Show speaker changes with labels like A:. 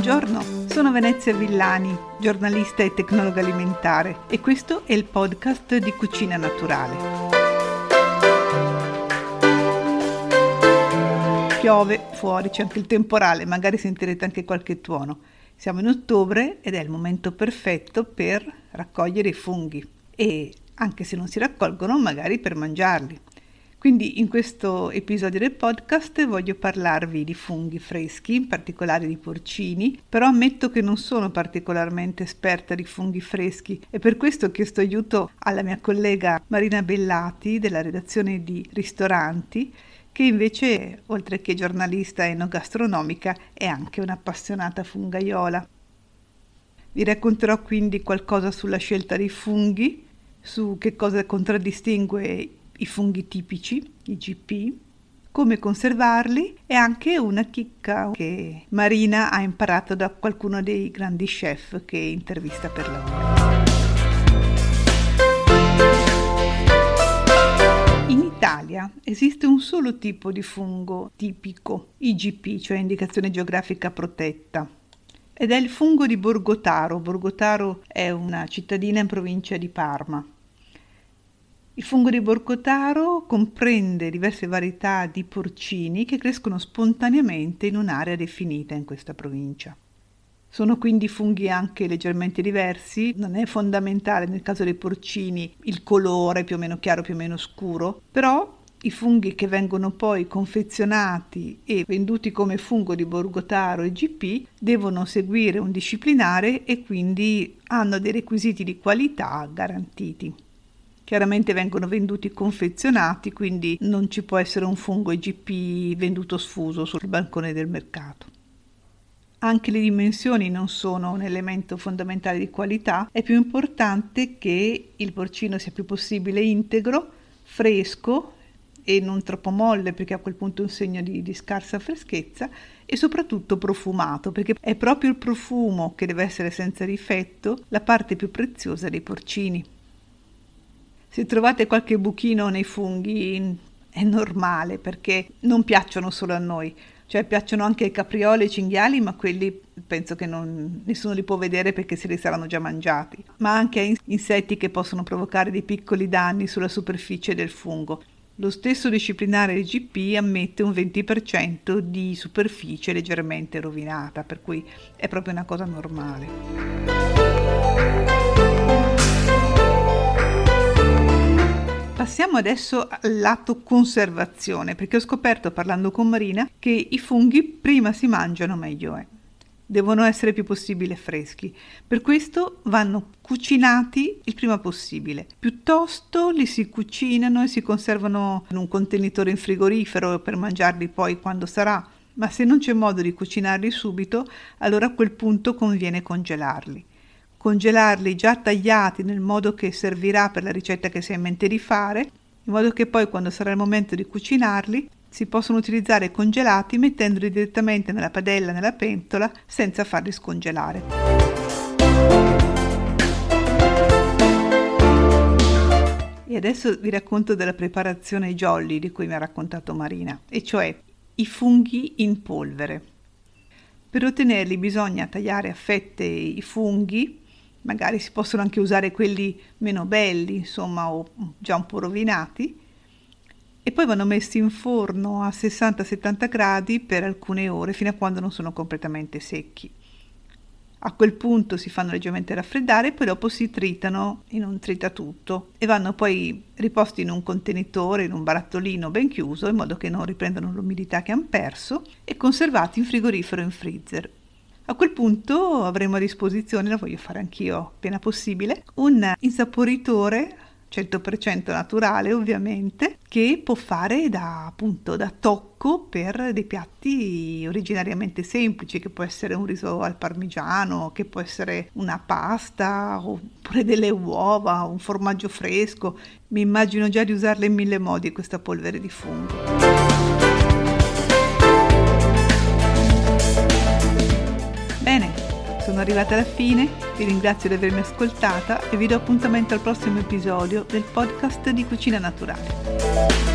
A: Buongiorno, sono Venezia Villani, giornalista e tecnologa alimentare e questo è il podcast di Cucina Naturale. Piove fuori, c'è anche il temporale, magari sentirete anche qualche tuono. Siamo in ottobre ed è il momento perfetto per raccogliere i funghi e anche se non si raccolgono, magari per mangiarli. Quindi in questo episodio del podcast voglio parlarvi di funghi freschi, in particolare di porcini, però ammetto che non sono particolarmente esperta di funghi freschi e per questo ho chiesto aiuto alla mia collega Marina Bellati della redazione di Ristoranti che invece, oltre che giornalista enogastronomica, è anche un'appassionata fungaiola. Vi racconterò quindi qualcosa sulla scelta dei funghi, su che cosa contraddistingue i funghi tipici, i GP, come conservarli e anche una chicca che Marina ha imparato da qualcuno dei grandi chef che intervista per lavoro. In Italia esiste un solo tipo di fungo tipico, IGP, cioè indicazione geografica protetta, ed è il fungo di Borgotaro. Borgotaro è una cittadina in provincia di Parma. Il fungo di Borcotaro comprende diverse varietà di porcini che crescono spontaneamente in un'area definita in questa provincia. Sono quindi funghi anche leggermente diversi, non è fondamentale nel caso dei porcini il colore più o meno chiaro, più o meno scuro, però i funghi che vengono poi confezionati e venduti come fungo di Borgotaro e GP devono seguire un disciplinare e quindi hanno dei requisiti di qualità garantiti. Chiaramente vengono venduti confezionati, quindi non ci può essere un fungo IGP venduto sfuso sul bancone del mercato. Anche le dimensioni non sono un elemento fondamentale di qualità, è più importante che il porcino sia più possibile integro, fresco e non troppo molle perché a quel punto è un segno di, di, scarsa freschezza e soprattutto profumato perché è proprio il profumo che deve essere senza difetto la parte più preziosa dei porcini. Se trovate qualche buchino nei funghi è normale perché non piacciono solo a noi, cioè piacciono anche ai caprioli e ai cinghiali, ma quelli penso che non, nessuno li può vedere perché se li saranno già mangiati, ma anche insetti che possono provocare dei piccoli danni sulla superficie del fungo. Lo stesso disciplinare IGP ammette un 20% di superficie leggermente rovinata, per cui è proprio una cosa normale. Passiamo adesso al lato conservazione, perché ho scoperto parlando con Marina che i funghi prima si mangiano meglio è. Devono essere più possibile freschi, per questo vanno cucinati il prima possibile. Piuttosto li si cucinano e si conservano in un contenitore in frigorifero per mangiarli poi quando sarà, ma se non c'è modo di cucinarli subito, allora a quel punto conviene congelarli congelarli già tagliati nel modo che servirà per la ricetta che si ha in mente di fare, in modo che poi quando sarà il momento di cucinarli si possono utilizzare congelati mettendoli direttamente nella padella, nella pentola, senza farli scongelare. E adesso vi racconto della preparazione jolly di cui mi ha raccontato Marina, e cioè i funghi in polvere. Per ottenerli bisogna tagliare a fette i funghi magari si possono anche usare quelli meno belli, insomma, o già un po' rovinati, e poi vanno messi in forno a 60-70 gradi per alcune ore fino a quando non sono completamente secchi. A quel punto si fanno leggermente raffreddare e poi dopo si tritano in un tritatutto e vanno poi riposti in un contenitore, in un barattolino ben chiuso in modo che non riprendano l'umidità che hanno perso e conservati in frigorifero o in freezer. A quel punto avremo a disposizione, lo voglio fare anch'io appena possibile, un insaporitore 100% naturale ovviamente, che può fare da, appunto, da tocco per dei piatti originariamente semplici, che può essere un riso al parmigiano, che può essere una pasta, oppure delle uova, un formaggio fresco. Mi immagino già di usarla in mille modi questa polvere di fungo. Bene, sono arrivata alla fine, vi ringrazio di avermi ascoltata e vi do appuntamento al prossimo episodio del podcast di Cucina Naturale.